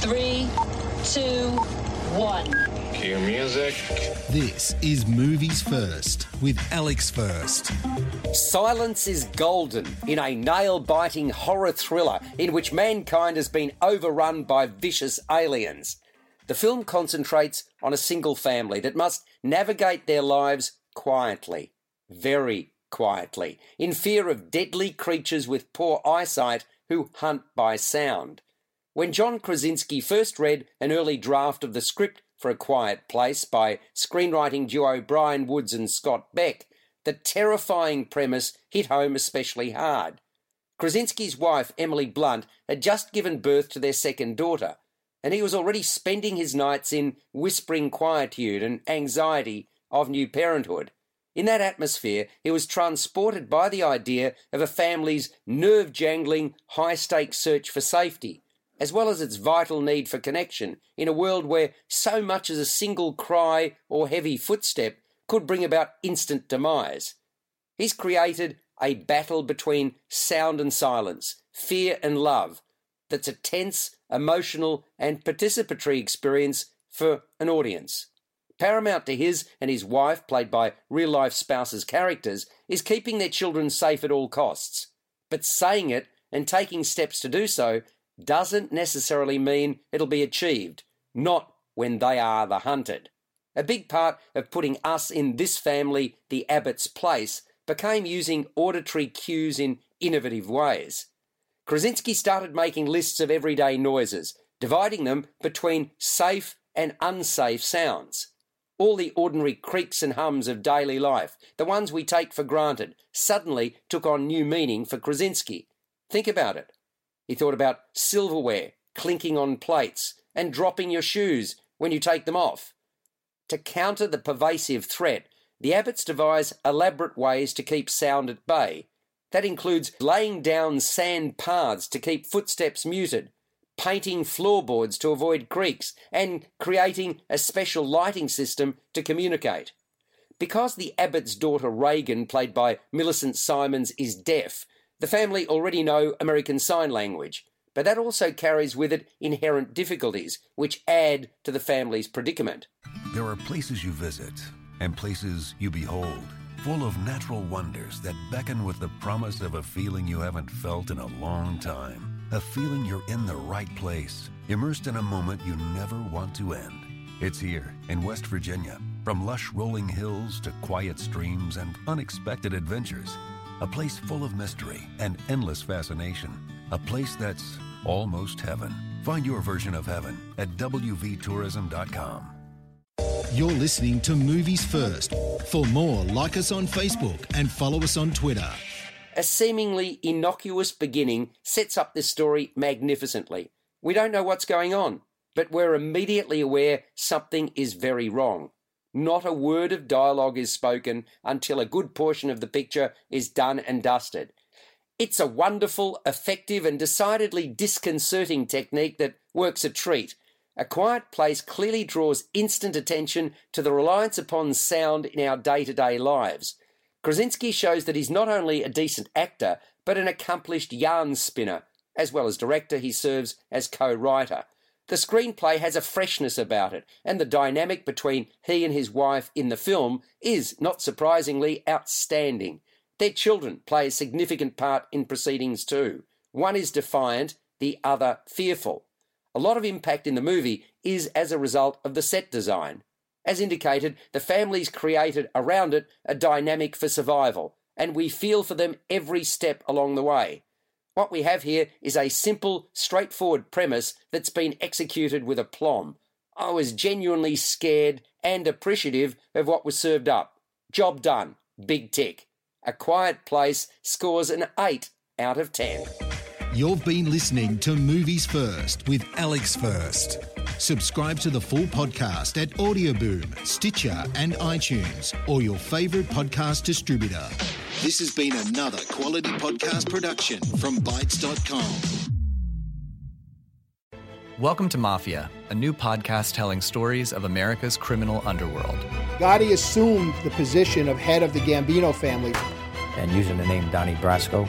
Five, four, three, two, one. Cue music. This is Movies First with Alex First. Silence is golden in a nail biting horror thriller in which mankind has been overrun by vicious aliens. The film concentrates on a single family that must navigate their lives quietly, very quietly, in fear of deadly creatures with poor eyesight who hunt by sound. When John Krasinski first read an early draft of the script for A Quiet Place by screenwriting duo Bryan Woods and Scott Beck, the terrifying premise hit home especially hard. Krasinski's wife, Emily Blunt, had just given birth to their second daughter, and he was already spending his nights in whispering quietude and anxiety of new parenthood. In that atmosphere, he was transported by the idea of a family's nerve jangling, high stakes search for safety, as well as its vital need for connection in a world where so much as a single cry or heavy footstep could bring about instant demise. He's created a battle between sound and silence, fear and love, that's a tense, emotional, and participatory experience for an audience. Paramount to his and his wife, played by real life spouses' characters, is keeping their children safe at all costs. But saying it and taking steps to do so doesn't necessarily mean it'll be achieved, not when they are the hunted. A big part of putting us in this family, the Abbott's place, became using auditory cues in innovative ways. Krasinski started making lists of everyday noises, dividing them between safe and unsafe sounds. All the ordinary creaks and hums of daily life, the ones we take for granted, suddenly took on new meaning for Krasinski. Think about it. He thought about silverware, clinking on plates, and dropping your shoes when you take them off. To counter the pervasive threat, the Abbotts devise elaborate ways to keep sound at bay. That includes laying down sand paths to keep footsteps muted, painting floorboards to avoid creaks, and creating a special lighting system to communicate. Because the Abbott's daughter Reagan, played by Millicent Simmonds, is deaf, the family already know American Sign Language, but that also carries with it inherent difficulties, which add to the family's predicament. There are places you visit and places you behold, full of natural wonders that beckon with the promise of a feeling you haven't felt in a long time. A feeling you're in the right place, immersed in a moment you never want to end. It's here in West Virginia. From lush rolling hills to quiet streams and unexpected adventures. A place full of mystery and endless fascination. A place that's almost heaven. Find your version of heaven at WVTourism.com. You're listening to Movies First. For more, like us on Facebook and follow us on Twitter. A seemingly innocuous beginning sets up this story magnificently. We don't know what's going on, but we're immediately aware something is very wrong. Not a word of dialogue is spoken until a good portion of the picture is done and dusted. It's a wonderful, effective, and decidedly disconcerting technique that works a treat. A Quiet Place clearly draws instant attention to the reliance upon sound in our day to day lives. Krasinski shows that he's not only a decent actor, but an accomplished yarn spinner. As well as director, he serves as co writer. The screenplay has a freshness about it, and the dynamic between he and his wife in the film is, not surprisingly, outstanding. Their children play a significant part in proceedings too. One is defiant, the other fearful. A lot of impact in the movie is as a result of the set design. As indicated, the families created around it a dynamic for survival, and we feel for them every step along the way. What we have here is a simple, straightforward premise that's been executed with aplomb. I was genuinely scared and appreciative of what was served up. Job done. Big tick. A Quiet Place scores an 8 out of 10. You've been listening to Movies First with Alex First. Subscribe to the full podcast at Audioboom, Stitcher, and iTunes, or your favourite podcast distributor. This has been another quality podcast production from Bytes.com. Welcome to Mafia, a new podcast telling stories of America's criminal underworld. Gotti assumed the position of head of the Gambino family. And using the name Donnie Brasco,